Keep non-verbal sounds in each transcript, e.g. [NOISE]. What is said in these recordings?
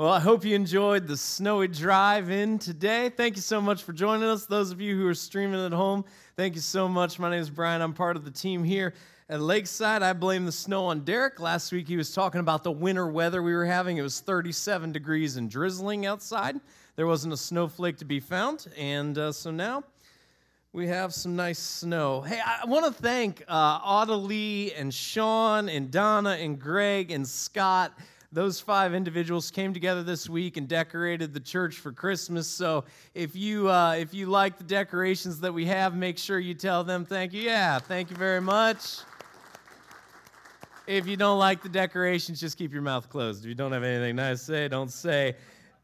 Well, I hope you enjoyed the snowy drive in today. Thank you so much for joining us. Those of you who are streaming at home, thank you so much. My name is Brian. I'm part of the team here at Lakeside. I blame the snow on Derek. Last week he was talking about the winter weather we were having. It was 37 degrees and drizzling outside. There wasn't a snowflake to be found. And uh, so now we have some nice snow. Hey, I want to thank uh, and Sean and Donna and Greg and Scott those five individuals came together this week and decorated the church for Christmas. So if you uh, if you like the decorations that we have, make sure you tell them thank you. Yeah, thank you very much. If you don't like the decorations, just keep your mouth closed. If you don't have anything nice to say, don't say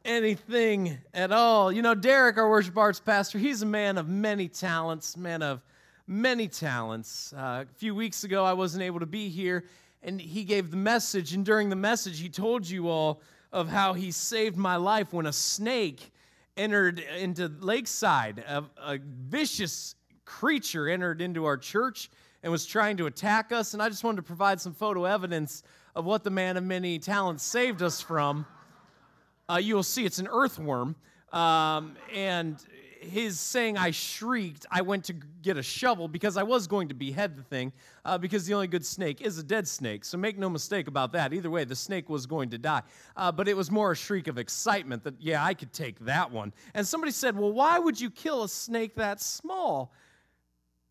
anything at all. You know, Derek, our worship arts pastor, he's a man of many talents, man of many talents. Uh, a few weeks ago, I wasn't able to be here and he gave the message. And during the message, he told you all of how he saved my life when a snake entered into Lakeside. A, a vicious creature entered into our church and was trying to attack us. And I just wanted to provide some photo evidence of what the man of many talents saved us from. Uh, you will see it's an earthworm. Um, and his saying I shrieked, I went to get a shovel because I was going to behead the thing, uh, because the only good snake is a dead snake. So make no mistake about that. Either way, the snake was going to die. Uh, but it was more a shriek of excitement that, yeah, I could take that one. And somebody said, Well, why would you kill a snake that small?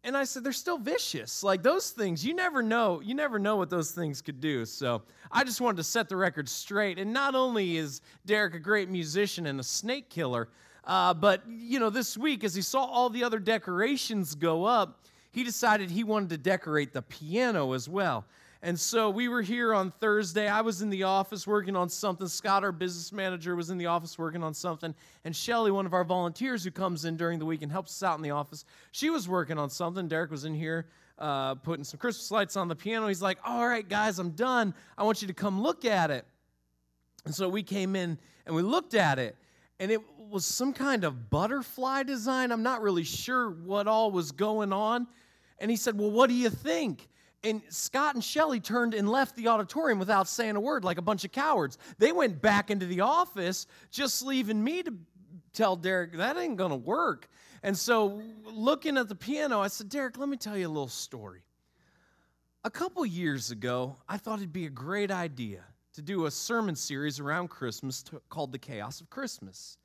And I said, they're still vicious. Like those things, you never know. You never know what those things could do. So I just wanted to set the record straight. And not only is Derek a great musician and a snake killer, uh, but, you know, this week, as he saw all the other decorations go up, he decided he wanted to decorate the piano as well. And so we were here on Thursday. I was in the office working on something. Scott, our business manager, was in the office working on something. And Shelly, one of our volunteers who comes in during the week and helps us out in the office, she was working on something. Derek was in here uh, putting some Christmas lights on the piano. He's like, All right, guys, I'm done. I want you to come look at it. And so we came in and we looked at it and it was some kind of butterfly design. I'm not really sure what all was going on. And he said, Well, what do you think? And Scott and Shelly turned and left the auditorium without saying a word, like a bunch of cowards. They went back into the office, just leaving me to tell Derek, that ain't gonna work. And so, looking at the piano, I said, Derek, let me tell you a little story. A couple years ago, I thought it'd be a great idea to do a sermon series around Christmas to, called The Chaos of Christmas.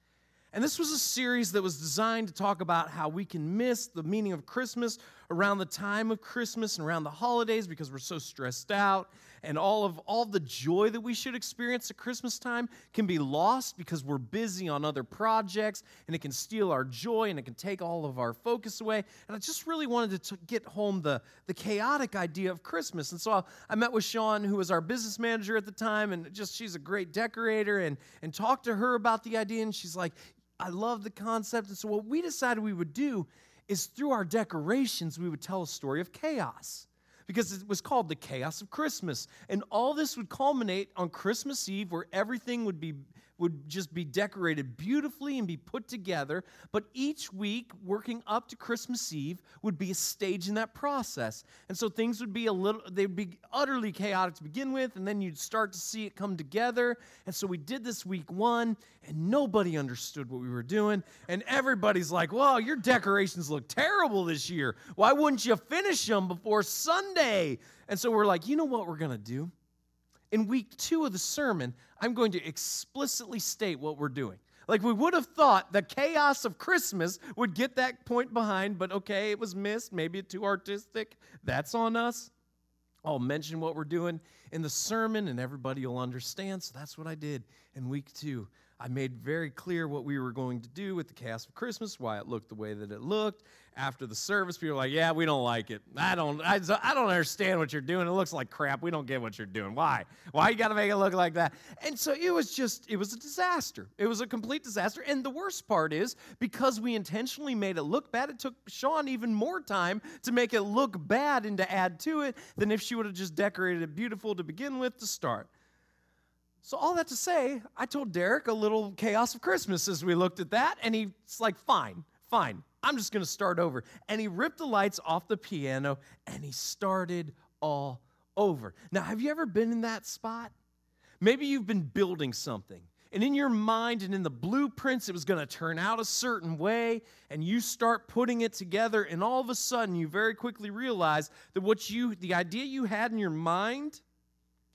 And this was a series that was designed to talk about how we can miss the meaning of Christmas around the time of Christmas and around the holidays because we're so stressed out and all of all the joy that we should experience at Christmas time can be lost because we're busy on other projects and it can steal our joy and it can take all of our focus away. And I just really wanted to get home the, the chaotic idea of Christmas. And so I, I met with Sean, who was our business manager at the time, and just she's a great decorator, and, and talked to her about the idea. And she's like, I love the concept. And so what we decided we would do is through our decorations, we would tell a story of chaos because it was called the chaos of Christmas. And all this would culminate on Christmas Eve where everything would be would just be decorated beautifully and be put together. But each week, working up to Christmas Eve, would be a stage in that process. And so things would be a little, they'd be utterly chaotic to begin with, and then you'd start to see it come together. And so we did this week one, and nobody understood what we were doing. And everybody's like, "Well, your decorations look terrible this year. Why wouldn't you finish them before Sunday? And so we're like, you know what we're going to do? In week two of the sermon, I'm going to explicitly state what we're doing. Like we would have thought the chaos of Christmas would get that point behind, but okay, it was missed. Maybe too artistic. That's on us. I'll mention what we're doing in the sermon and everybody will understand. So that's what I did in week two. I made very clear what we were going to do with the cast of Christmas, why it looked the way that it looked. After the service, people were like, "Yeah, we don't like it. I don't. I, I don't understand what you're doing. It looks like crap. We don't get what you're doing. Why? Why you got to make it look like that?" And so it was just, it was a disaster. It was a complete disaster. And the worst part is because we intentionally made it look bad, it took Sean even more time to make it look bad and to add to it than if she would have just decorated it beautiful to begin with to start. So, all that to say, I told Derek a little chaos of Christmas as we looked at that, and he's like, fine, fine, I'm just gonna start over. And he ripped the lights off the piano and he started all over. Now, have you ever been in that spot? Maybe you've been building something, and in your mind and in the blueprints, it was going to turn out a certain way, and you start putting it together, and all of a sudden, you very quickly realize that what you, the idea you had in your mind,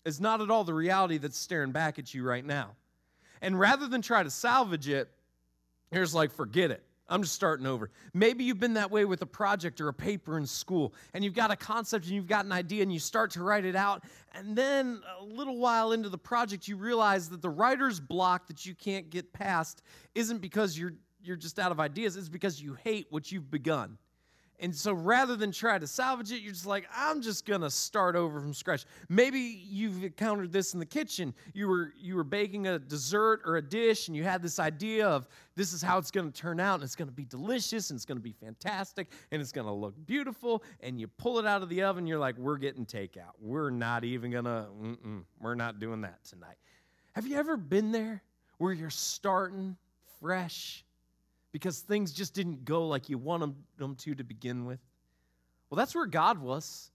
is not at all the reality that's staring back at you right now. And rather than try to salvage it, here's like, forget it. I'm just starting over. Maybe you've been that way with a project or a paper in school, and you've got a concept and you've got an idea, and you start to write it out. And then a little while into the project, you realize that the writer's block that you can't get past isn't because you're, you're just out of ideas, it's because you hate what you've begun. And so rather than try to salvage it, you're just like, I'm just gonna start over from scratch. Maybe you've encountered this in the kitchen. You were you were baking a dessert or a dish, and you had this idea of this is how it's gonna turn out, and it's gonna be delicious, and it's gonna be fantastic, and it's gonna look beautiful. And you pull it out of the oven, you're like, we're getting takeout. We're not even gonna, we're not doing that tonight. Have you ever been there where you're starting fresh? Because things just didn't go like you want them, to to begin with? Well, that's where God was.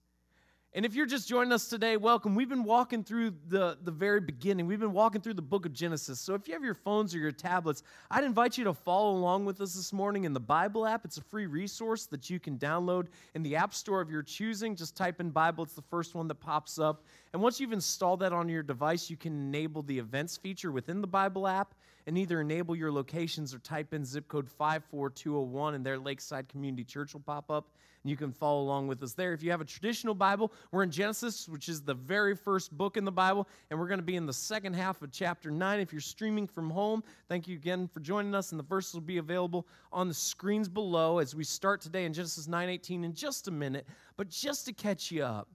And if you're just joining us today, welcome. We've been walking through the, the very beginning. We've been walking through the book of Genesis. So if you have your phones or your tablets, I'd invite you to follow along with us this morning in the Bible app. It's a free resource that you can download in the App Store of your choosing. Just type in Bible, it's the first one that pops up. And once you've installed that on your device, you can enable the events feature within the Bible app and either enable your locations or type in zip code 54201 and their Lakeside Community Church will pop up and you can follow along with us there. If you have a traditional Bible, we're in Genesis, which is the very first book in the Bible, and we're going to be in the second half of chapter 9. If you're streaming from home, thank you again for joining us, and the verses will be available on the screens below as we start today in Genesis 9:18 in just a minute. But just to catch you up,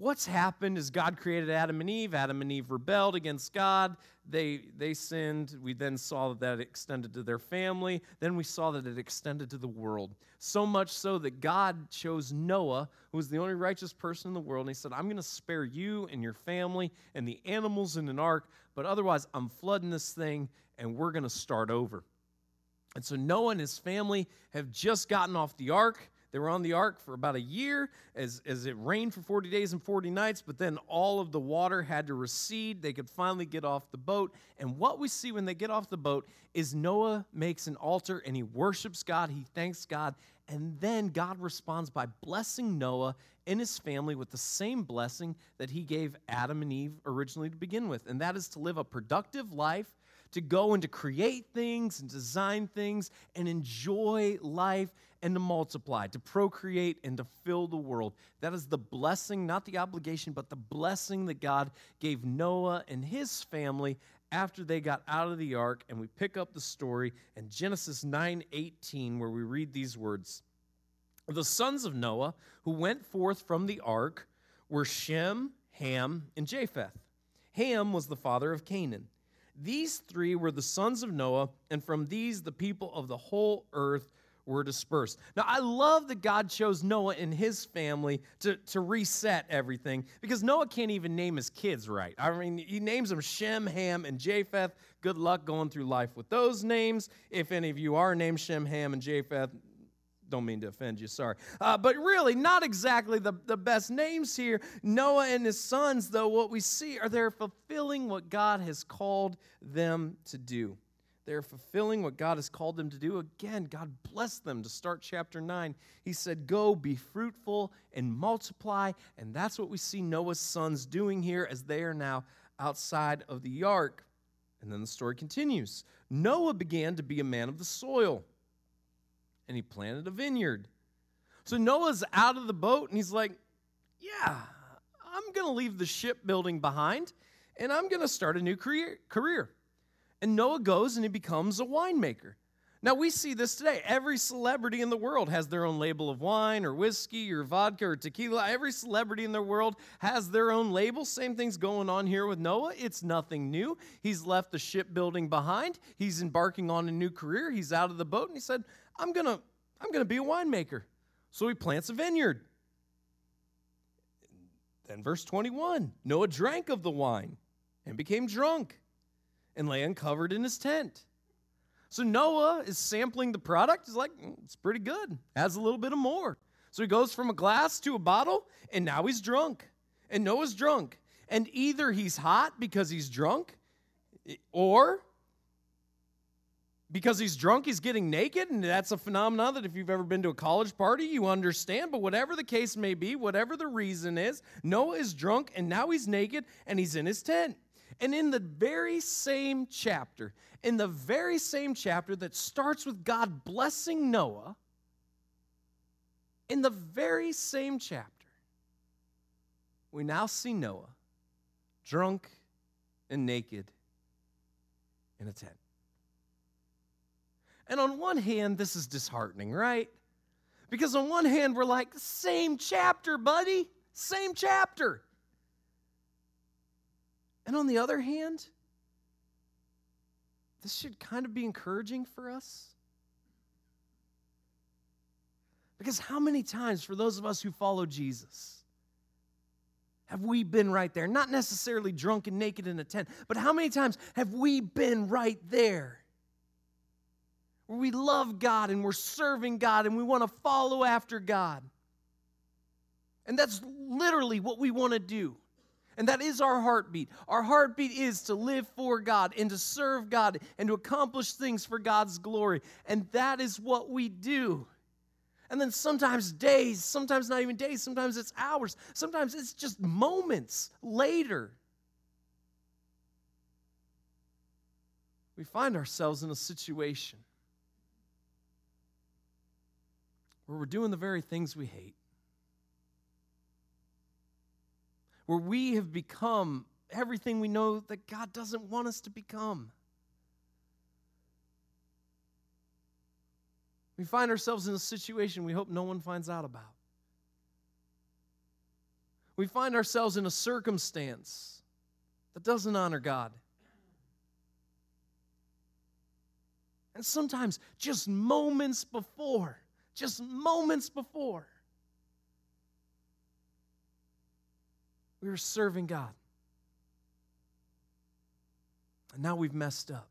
what's happened is God created Adam and Eve. Adam and Eve rebelled against God. They, they sinned. We then saw that that extended to their family. Then we saw that it extended to the world. So much so that God chose Noah, who was the only righteous person in the world, and he said, I'm going to spare you and your family and the animals in an ark, but otherwise I'm flooding this thing and we're going to start over. And so Noah and his family have just gotten off the ark. They were on the ark for about a year as, as it rained for 40 days and 40 nights, but then all of the water had to recede. They could finally get off the boat. And what we see when they get off the boat is Noah makes an altar and he worships God, he thanks God, and then God responds by blessing Noah and his family with the same blessing that he gave Adam and Eve originally to begin with, and that is to live a productive life to go and to create things and design things and enjoy life and to multiply, to procreate and to fill the world. That is the blessing, not the obligation, but the blessing that God gave Noah and his family after they got out of the ark. And we pick up the story in Genesis 9:18 where we read these words. The sons of Noah who went forth from the ark were Shem, Ham, and Japheth. Ham was the father of Canaan. These three were the sons of Noah, and from these the people of the whole earth were dispersed. Now, I love that God chose Noah and his family to, to reset everything because Noah can't even name his kids right. I mean, he names them Shem, Ham, and Japheth. Good luck going through life with those names. If any of you are named Shem, Ham, and Japheth, don't mean to offend you, sorry. Uh, but really, not exactly the, the best names here. Noah and his sons, though, what we see are they're fulfilling what God has called them to do. They're fulfilling what God has called them to do. Again, God blessed them to start chapter 9. He said, Go, be fruitful, and multiply. And that's what we see Noah's sons doing here as they are now outside of the ark. And then the story continues Noah began to be a man of the soil, and he planted a vineyard. So Noah's out of the boat, and he's like, Yeah, I'm going to leave the shipbuilding behind, and I'm going to start a new career. career. And Noah goes and he becomes a winemaker. Now, we see this today. Every celebrity in the world has their own label of wine or whiskey or vodka or tequila. Every celebrity in the world has their own label. Same thing's going on here with Noah. It's nothing new. He's left the shipbuilding behind. He's embarking on a new career. He's out of the boat and he said, I'm going to I'm going to be a winemaker. So he plants a vineyard. Then verse 21, Noah drank of the wine and became drunk and lay uncovered in his tent. So Noah is sampling the product. He's like, mm, it's pretty good. Adds a little bit of more. So he goes from a glass to a bottle, and now he's drunk. And Noah's drunk. And either he's hot because he's drunk, or because he's drunk, he's getting naked. And that's a phenomenon that if you've ever been to a college party, you understand. But whatever the case may be, whatever the reason is, Noah is drunk and now he's naked and he's in his tent. And in the very same chapter, in the very same chapter that starts with God blessing Noah, in the very same chapter, we now see Noah drunk and naked in a tent. And on one hand, this is disheartening, right? Because on one hand, we're like, same chapter, buddy, same chapter. And on the other hand, this should kind of be encouraging for us. Because how many times, for those of us who follow Jesus, have we been right there? Not necessarily drunk and naked in a tent, but how many times have we been right there? Where we love God and we're serving God and we want to follow after God. And that's literally what we want to do. And that is our heartbeat. Our heartbeat is to live for God and to serve God and to accomplish things for God's glory. And that is what we do. And then sometimes days, sometimes not even days, sometimes it's hours, sometimes it's just moments later. We find ourselves in a situation where we're doing the very things we hate, where we have become everything we know that God doesn't want us to become. We find ourselves in a situation we hope no one finds out about. We find ourselves in a circumstance that doesn't honor God. And sometimes just moments before, just moments before, we were serving God. And now we've messed up.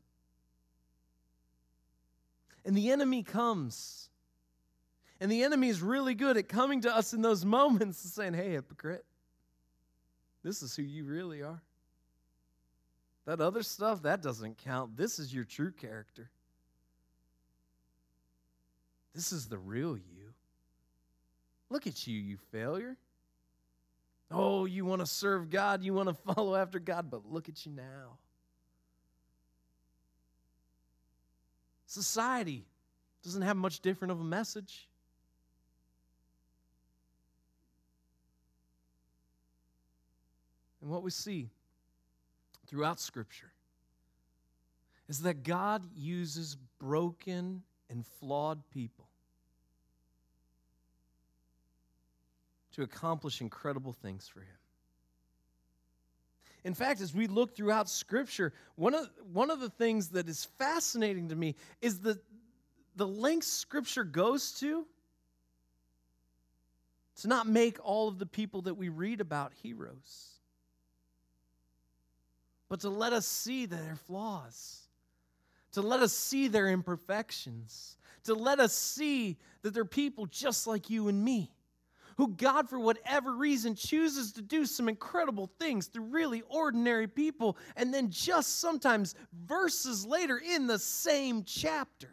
And the enemy comes. And the enemy is really good at coming to us in those [LAUGHS] moments and saying, hey, hypocrite, this is who you really are. That other stuff, that doesn't count. This is your true character. This is the real you. Look at you, you failure. Oh, you want to serve God, you want to [LAUGHS] follow after God, but look at you now. Society doesn't have much different of a message. And what we see throughout Scripture is that God uses broken and flawed people accomplish incredible things for Him. In fact, as we look throughout Scripture, one of, one of the things that is fascinating to me is the, the lengths Scripture goes to to not make all of the people that we read about heroes, but to let us see their flaws, to let us see their imperfections, to let us see that they're people just like you and me who God, for whatever reason, chooses to do some incredible things through really ordinary people, and then just sometimes verses later in the same chapter,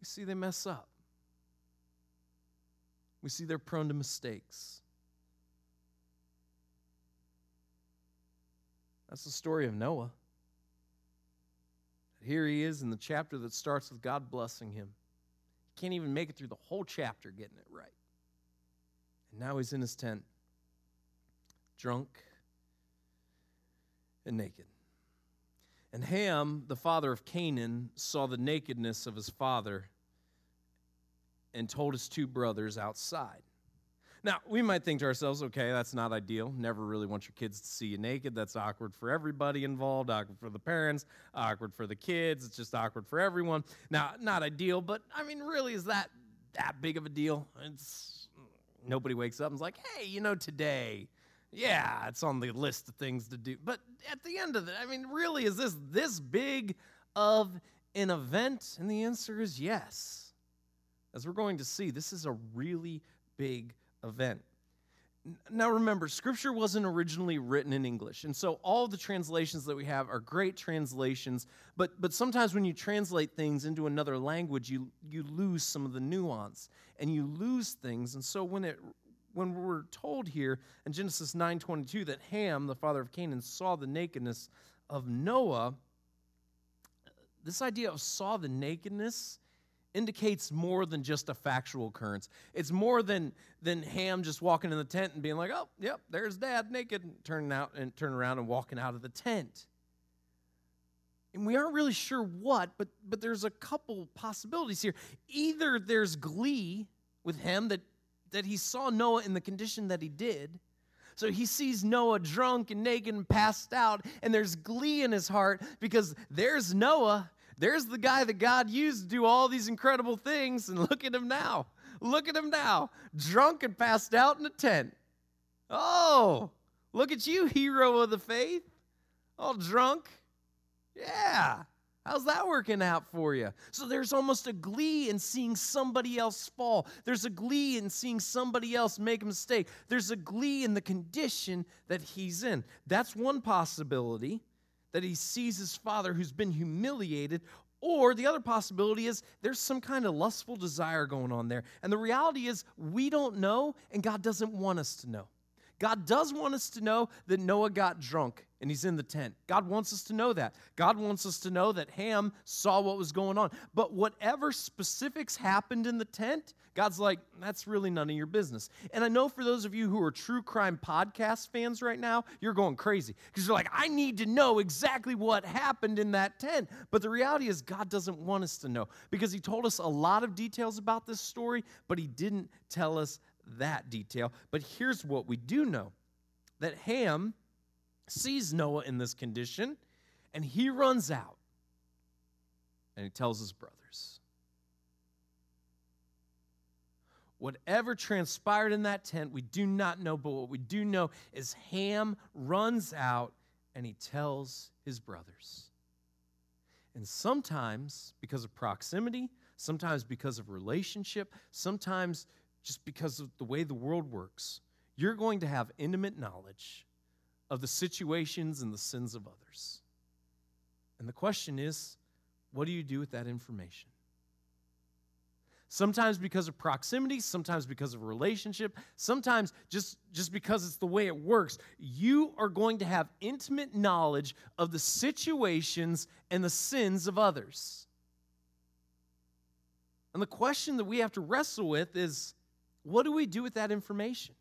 we see they mess up. We see they're prone to mistakes. That's the story of Noah. Here he is in the chapter that starts with God blessing him. Can't even make it through the whole chapter getting it right. And now he's in his tent, drunk and naked. And Ham, the father of Canaan, saw the nakedness of his father and told his two brothers outside. Now, we might think to ourselves, okay, that's not ideal. Never really want your kids to see you naked. That's awkward for everybody involved, awkward for the parents, awkward for the kids. It's just awkward for everyone. Now, not ideal, but I mean, really, is that that big of a deal? It's nobody wakes up and's like, hey, you know, today, yeah, it's on the list of things to do. But at the end of it, I mean, really, is this this big of an event? And the answer is yes. As we're going to see, this is a really big event. Now remember, scripture wasn't originally written in English. And so all the translations that we have are great translations, but but sometimes when you translate things into another language, you you lose some of the nuance and you lose things. And so when it when we're told here in Genesis 9:22 that Ham, the father of Canaan, saw the nakedness of Noah, this idea of saw the nakedness indicates more than just a factual occurrence. It's more than than Ham just walking in the tent and being like, "Oh, yep, there's Dad naked," and turning out and turning around and walking out of the tent. And we aren't really sure what, but but there's a couple possibilities here. Either there's glee with him that that he saw Noah in the condition that he did. So he sees Noah drunk and naked and passed out, and there's glee in his heart because there's Noah there's the guy that God used to do all these incredible things, and look at him now. Look at him now, drunk and passed out in a tent. Oh, look at you, hero of the faith. All drunk. Yeah. How's that working out for you? So there's almost a glee in seeing somebody else fall. There's a glee in seeing somebody else make a mistake. There's a glee in the condition that he's in. That's one possibility that he sees his father who's been humiliated. Or the other possibility is there's some kind of lustful desire going on there. And the reality is we don't know, and God doesn't want us to know. God does want us to know that Noah got drunk and he's in the tent. God wants us to know that. God wants us to know that Ham saw what was going on. But whatever specifics happened in the tent, God's like, that's really none of your business. And I know for those of you who are true crime podcast fans right now, you're going crazy because you're like, I need to know exactly what happened in that tent. But the reality is, God doesn't want us to know because He told us a lot of details about this story, but He didn't tell us that detail. But here's what we do know that Ham sees Noah in this condition and he runs out and he tells his brothers. Whatever transpired in that tent, we do not know, but what we do know is Ham runs out and he tells his brothers. And sometimes because of proximity, sometimes because of relationship, sometimes just because of the way the world works, you're going to have intimate knowledge of the situations and the sins of others. And the question is, what do you do with that information? Sometimes because of proximity, sometimes because of relationship, sometimes just, just because it's the way it works. You are going to have intimate knowledge of the situations and the sins of others. And the question that we have to wrestle with is what do we do with that information?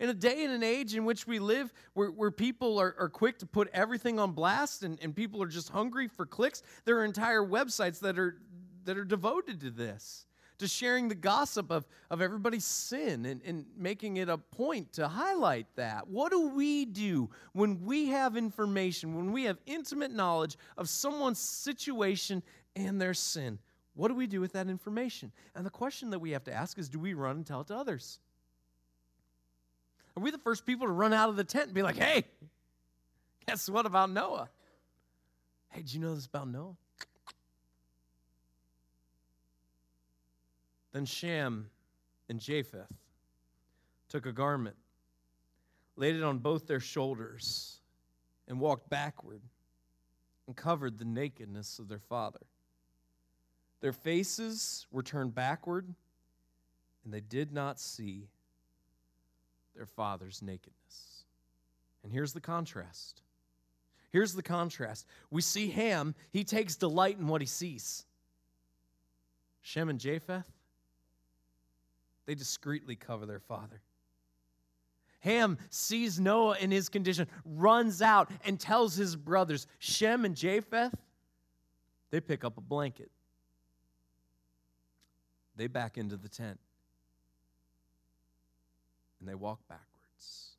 In a day and an age in which we live, where, where people are, are quick to put everything on blast and, and people are just hungry for clicks, there are entire websites that are, that are devoted to this, to sharing the gossip of, of everybody's sin and, and making it a point to highlight that. What do we do when we have information, when we have intimate knowledge of someone's situation and their sin? What do we do with that information? And the question that we have to ask is do we run and tell it to others? Are we the first people to run out of the tent and be like, hey, guess what about Noah? Hey, did you know this about Noah? Then Shem and Japheth took a garment, laid it on both their shoulders, and walked backward and covered the nakedness of their father. Their faces were turned backward, and they did not see their father's nakedness. And here's the contrast. Here's the contrast. We see Ham, he takes delight in what he sees. Shem and Japheth, they discreetly cover their father. Ham sees Noah in his condition, runs out and tells his brothers. Shem and Japheth, they pick up a blanket they back into the tent and they walk backwards.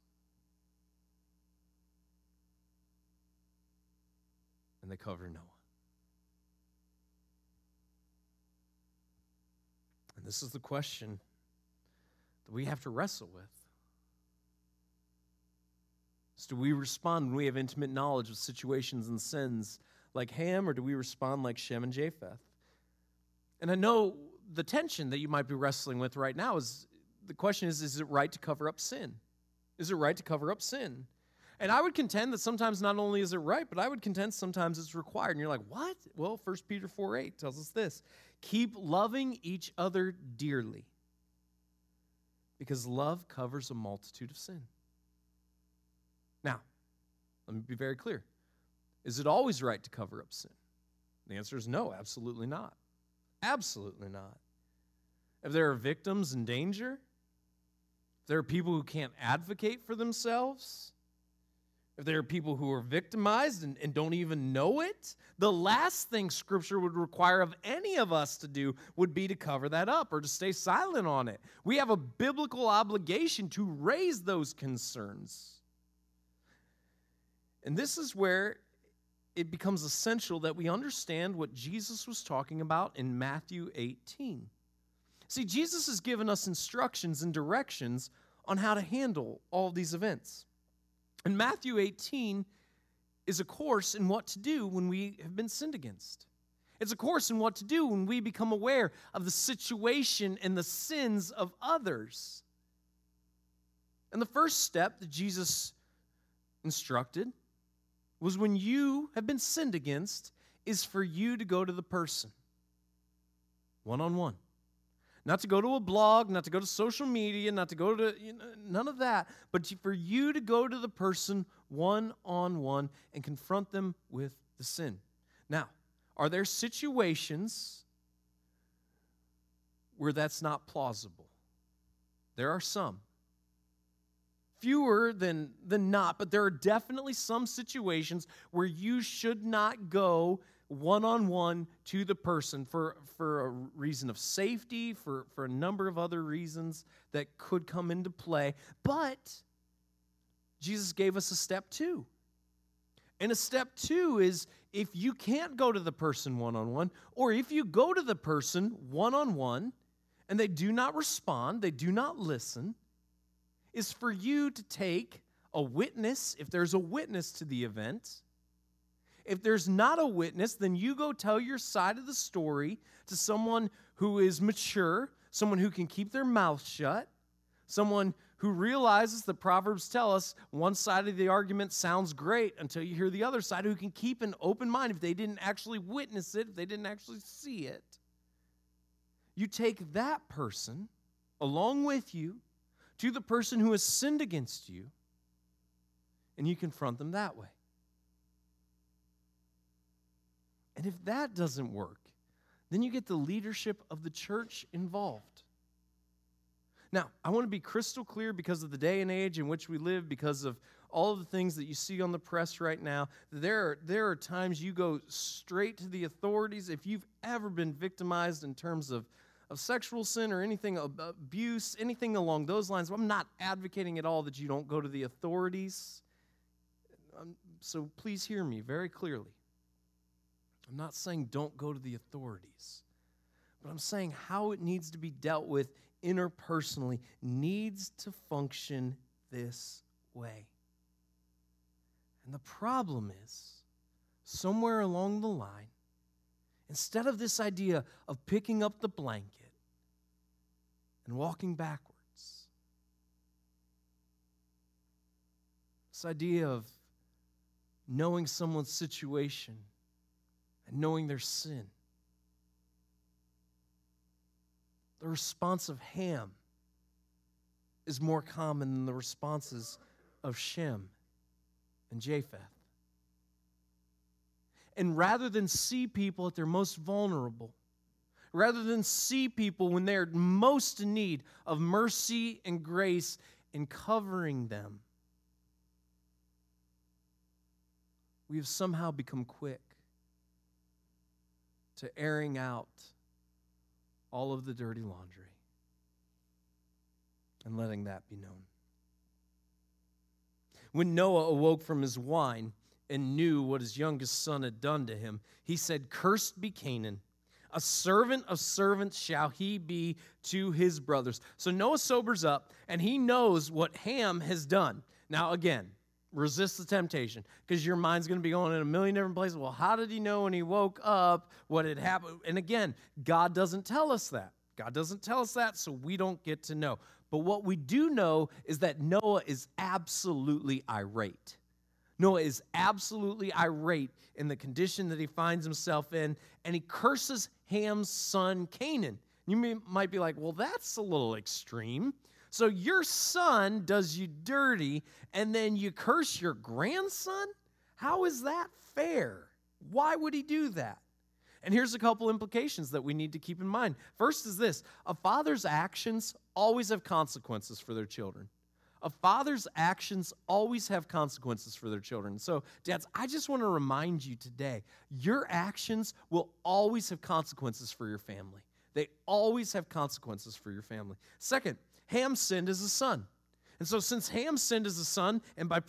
And they cover Noah. And this is the question that we have to wrestle with. Do we respond when we have intimate knowledge of situations and sins like Ham, or do we respond like Shem and Japheth? And I know the tension that you might be wrestling with right now is the question is is it right to cover up sin? Is it right to cover up sin? And I would contend that sometimes not only is it right, but I would contend sometimes it's required. And you're like, what? Well, 1 Peter 4 8 tells us this keep loving each other dearly, because love covers a multitude of sin. Now, let me be very clear. Is it always right to cover up sin? The answer is no, absolutely not. Absolutely not. If there are victims in danger, there are people who can't advocate for themselves, if there are people who are victimized and, and, don't even know it, the last thing Scripture would require of any of us to do would be to cover that up or to stay silent on it. We have a biblical obligation to raise those concerns. And this is where it becomes essential that we understand what Jesus was talking about in Matthew 18. See, Jesus has given us instructions and directions on how to handle all these events. And Matthew 18 is a course in what to do when we have been sinned against. It's a course in what to do when we become aware of the situation and the sins of others. And the first step that Jesus instructed was when you have been sinned against, is for you to go to the person one on one. Not to go to a blog, not to go to social media, not to go to you know, none of that, but for you to go to the person one on one and confront them with the sin. Now, are there situations where that's not plausible? There are some fewer than, than not, but there are definitely some situations where you should not go one on one to the person for, for a reason of safety, for, for a number of other reasons that could come into play. But Jesus gave us a step two. And a step two is if you can't go to the person one on one, or if you go to the person one on one and they do not respond, they do not listen, is for you to take a witness, if there's a witness to the event. If there's not a witness, then you go tell your side of the story to someone who is mature, someone who can keep their mouth shut, someone who realizes the Proverbs tell us one side of the argument sounds great until you hear the other side, who can keep an open mind if they didn't actually witness it, if they didn't actually see it. You take that person along with you to the person who has sinned against you, and you confront them that way. And if that doesn't work, then you get the leadership of the church involved. Now, I want to be crystal clear because of the day and age in which we live, because of all of the things that you see on the press right now. There are, there are times you go straight to the authorities. If you've ever been victimized in terms of of sexual sin or anything abuse, anything along those lines. I'm not advocating at all that you don't go to the authorities. Um, so please hear me very clearly. I'm not saying don't go to the authorities, but I'm saying how it needs to be dealt with interpersonally needs to function this way. And the problem is, somewhere along the line, Instead of this idea of picking up the blanket and walking backwards, this idea of knowing someone's situation and knowing their sin, the response of Ham is more common than the responses of Shem and Japheth. And rather than see people at their most vulnerable, rather than see people when they're most in need of mercy and grace and covering them, we have somehow become quick to airing out all of the dirty laundry and letting that be known. When Noah awoke from his wine, and knew what his youngest son had done to him, he said, Cursed be Canaan. A servant of servants shall he be to his brothers. So Noah sobers up and he knows what Ham has done. Now, again, resist the temptation because your mind's going to be going in a million different places. Well, how did he know when he woke up what had happened? And again, God doesn't tell us that. God doesn't tell us that, so we don't get to know. But what we do know is that Noah is absolutely irate. Noah is absolutely irate in the condition that he finds himself in, and he curses Ham's son Canaan. You may, might be like, well, that's a little extreme. So your son does you dirty, and then you curse your grandson? How is that fair? Why would he do that? And here's a couple implications that we need to keep in mind. First is this a father's actions always have consequences for their children. A father's actions always have consequences for their children. So, dads, I just want to remind you today your actions will always have consequences for your family. They always have consequences for your family. Second, Ham sinned as a son. And so, since Ham sinned as a son, and by,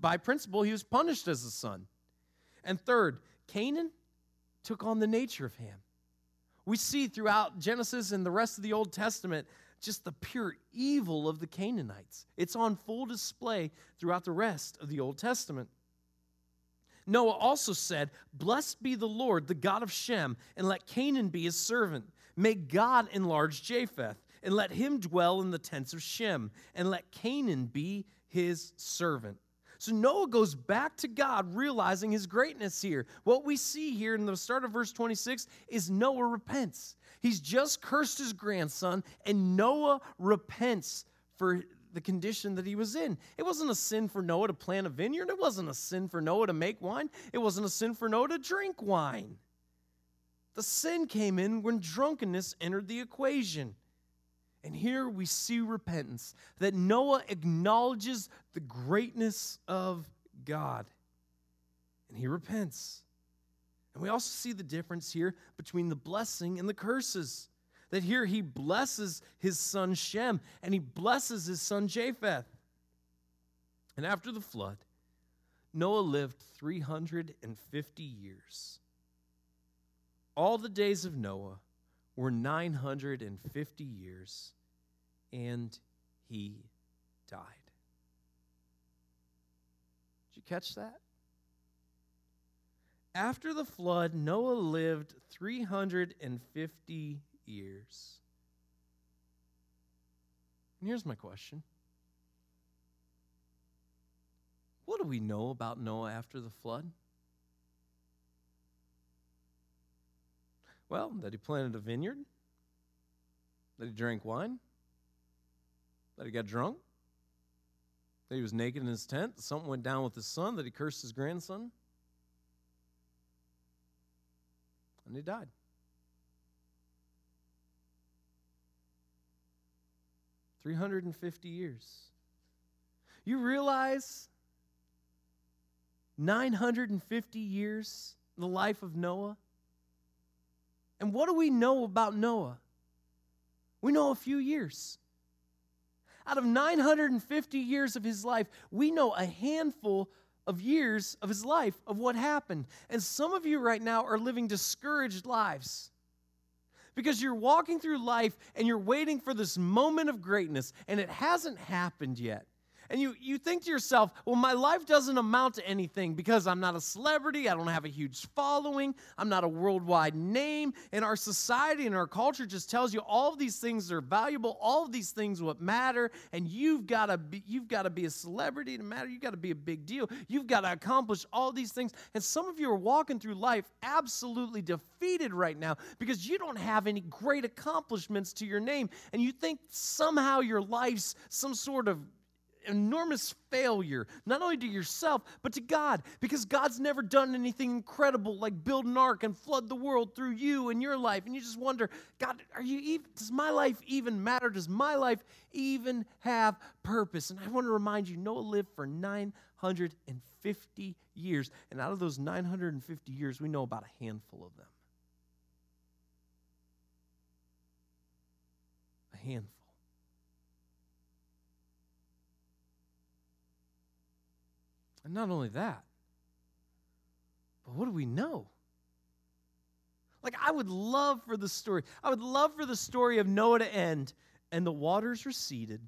by principle, he was punished as a son. And third, Canaan took on the nature of Ham. We see throughout Genesis and the rest of the Old Testament just the pure evil of the Canaanites. It's on full display throughout the rest of the Old Testament. Noah also said, Blessed be the Lord, the God of Shem, and let Canaan be his servant. May God enlarge Japheth, and let him dwell in the tents of Shem, and let Canaan be his servant. So Noah goes back to God, realizing his greatness here. What we see here in the start of verse 26 is Noah repents. He's just cursed his grandson, and Noah repents for the condition that he was in. It wasn't a sin for Noah to plant a vineyard, it wasn't a sin for Noah to make wine, it wasn't a sin for Noah to drink wine. The sin came in when drunkenness entered the equation. And here we see repentance that Noah acknowledges the greatness of God and he repents. And we also see the difference here between the blessing and the curses. That here he blesses his son Shem and he blesses his son Japheth. And after the flood, Noah lived 350 years. All the days of Noah were 950 years, and he died. Did you catch that? After the flood, Noah lived 350 years. And here's my question What do we know about Noah after the flood? Well, that he planted a vineyard, that he drank wine, that he got drunk, that he was naked in his tent, that something went down with his son, that he cursed his grandson, and he died. Three hundred and fifty years. You realize 950 years the life of Noah? And what do we know about Noah? We know a few years. Out of 950 years of his life, we know a handful of years of his life of what happened. And some of you right now are living discouraged lives because you're walking through life and you're waiting for this moment of greatness and it hasn't happened yet and you, you think to yourself, well, my life doesn't amount to anything because I'm not a celebrity, I don't have a huge following, I'm not a worldwide name, and our society and our culture just tells you all of these things are valuable, all of these things what matter, and you've got to be you've got to be a celebrity to matter, you've got to be a big deal, you've got to accomplish all these things. And some of you are walking through life absolutely defeated right now because you don't have any great accomplishments to your name, and you think somehow your life's some sort of enormous failure, not only to yourself, but to God, because God's never done anything incredible like build an ark and flood the world through you and your life. And you just wonder, God, are you even, does my life even matter? Does my life even have purpose? And I want to remind you, Noah lived for 950 years. And out of those 950 years, we know about a handful of them. A handful. And not only that, but what do we know? Like, I would love for the story, I would love for the story of Noah to end, and the waters receded,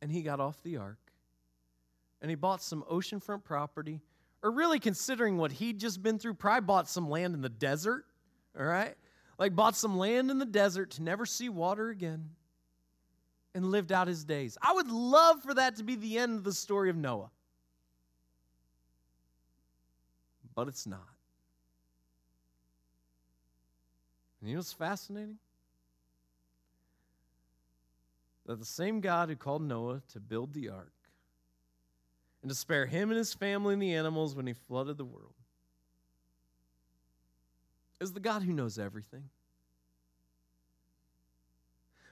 and he got off the ark, and he bought some oceanfront property, or really considering what he'd just been through, probably bought some land in the desert, all right? Like, bought some land in the desert to never see water again. and lived out his days. I would love for that to be the end of the story of Noah. But it's not. And you know what's fascinating? That the same God who called Noah to build the ark and to spare him and his family and the animals when he flooded the world is the God who knows everything.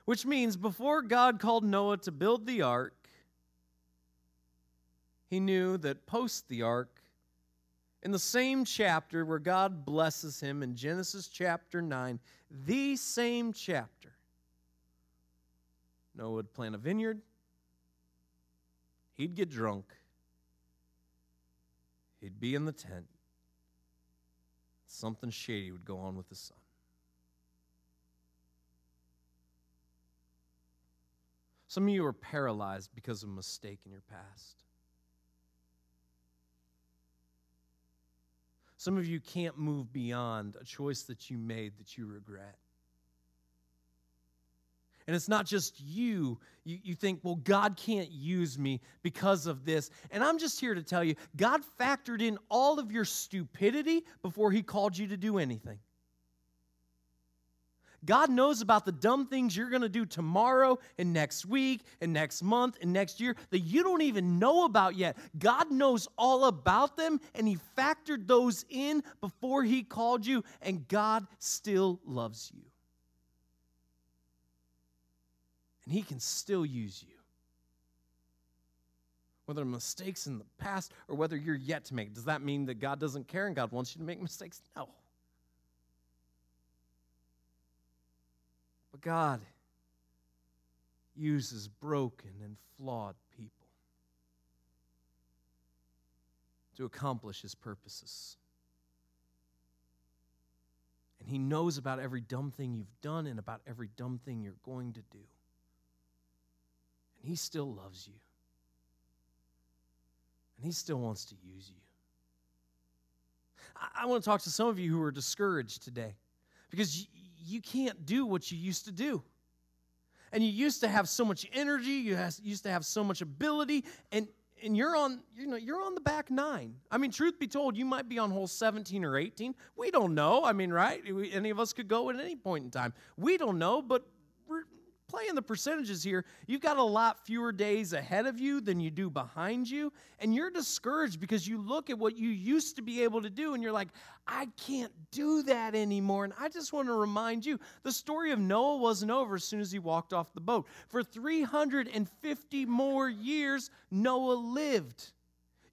Which means before God called Noah to build the ark, he knew that post the ark, in the same chapter where God blesses him in Genesis chapter 9, the same chapter, Noah would plant a vineyard, he'd get drunk, he'd be in the tent, something shady would go on with the son. Some of you are paralyzed because of a mistake in your past. Some of you can't move beyond a choice that you made that you regret. And it's not just you. you. You think, well, God can't use me because of this. And I'm just here to tell you God factored in all of your stupidity before He called you to do anything. God knows about the dumb things you're going to do tomorrow and next week and next month and next year that you don't even know about yet. God knows all about them and He factored those in before He called you, and God still loves you. And He can still use you. Whether mistakes in the past or whether you're yet to make, does that mean that God doesn't care and God wants you to make mistakes? No. But God uses broken and flawed people to accomplish his purposes. And he knows about every dumb thing you've done and about every dumb thing you're going to do. And he still loves you. And he still wants to use you. I, I want to talk to some of you who are discouraged today because you can't do what you used to do. And you used to have so much energy, you used to have so much ability, and and you're on you know you're on the back nine. I mean truth be told you might be on hole 17 or 18 we don't know. I mean right? Any of us could go at any point in time. We don't know but playing the percentages here, you've got a lot fewer days ahead of you than you do behind you. And you're discouraged because you look at what you used to be able to do and you're like, I can't do that anymore. And I just want to remind you the story of Noah wasn't over as soon as he walked off the boat. For 350 more years, Noah lived.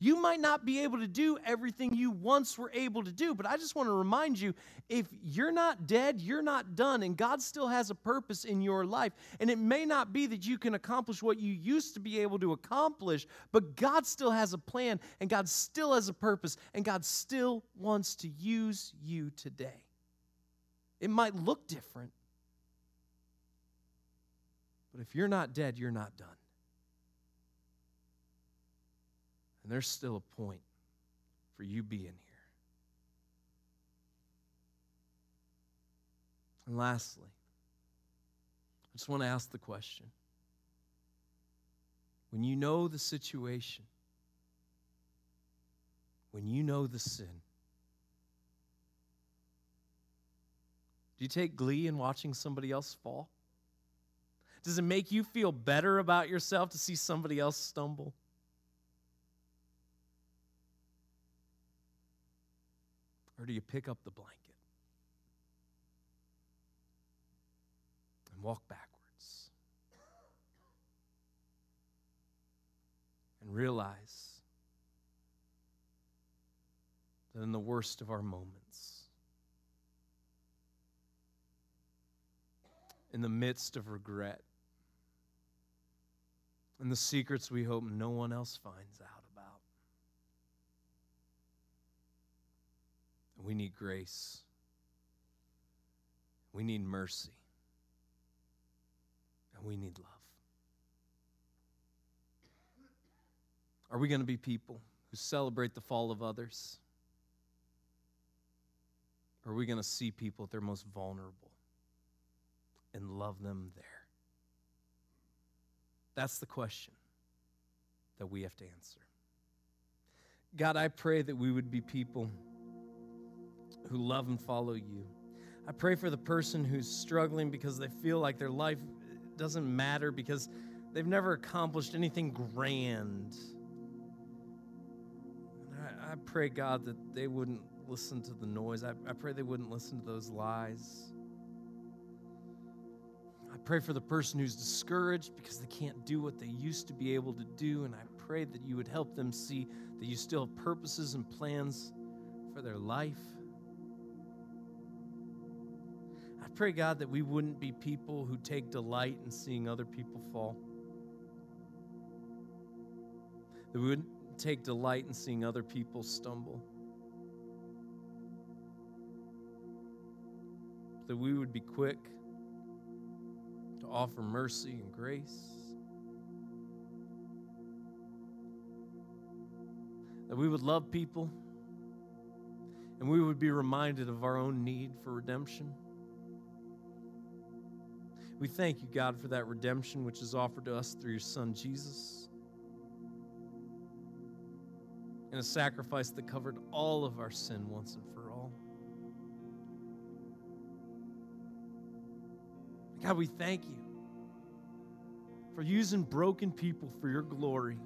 You might not be able to do everything you once were able to do, but I just want to remind you if you're not dead, you're not done, and God still has a purpose in your life. And it may not be that you can accomplish what you used to be able to accomplish, but God still has a plan, and God still has a purpose, and God still wants to use you today. It might look different, but if you're not dead, you're not done. And there's still a point for you being here. And lastly, I just want to ask the question when you know the situation, when you know the sin, do you take glee in watching somebody else fall? Does it make you feel better about yourself to see somebody else stumble? Or do you pick up the blanket and walk backwards and realize that in the worst of our moments, in the midst of regret, in the secrets we hope no one else finds out, We need grace. We need mercy. And we need love. Are we going to be people who celebrate the fall of others? Or are we going to see people at their most vulnerable and love them there? That's the question that we have to answer. God, I pray that we would be people who love and follow you. I pray for the person who's struggling because they feel like their life doesn't matter because they've never accomplished anything grand. I, I, pray, God, that they wouldn't listen to the noise. I, I pray they wouldn't listen to those lies. I pray for the person who's discouraged because they can't do what they used to be able to do. And I pray that you would help them see that you still have purposes and plans for their life. Pray, God, that we wouldn't be people who take delight in seeing other people fall. That we wouldn't take delight in seeing other people stumble. That we would be quick to offer mercy and grace. That we would love people and we would be reminded of our own need for redemption. We thank you, God, for that redemption which is offered to us through your Son, Jesus, and a sacrifice that covered all of our sin once and for all. God, we thank you for using broken people for your glory.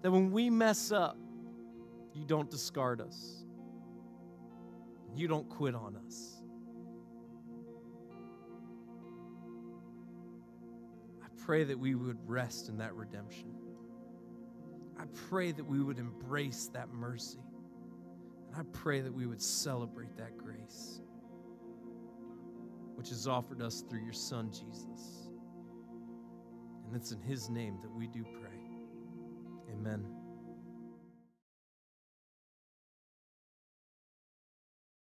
That when we mess up, you don't discard us, you don't quit on us. Pray that we would rest in that redemption. I pray that we would embrace that mercy. And I pray that we would celebrate that grace which is offered us through your Son, Jesus. And it's in His name that we do pray. Amen.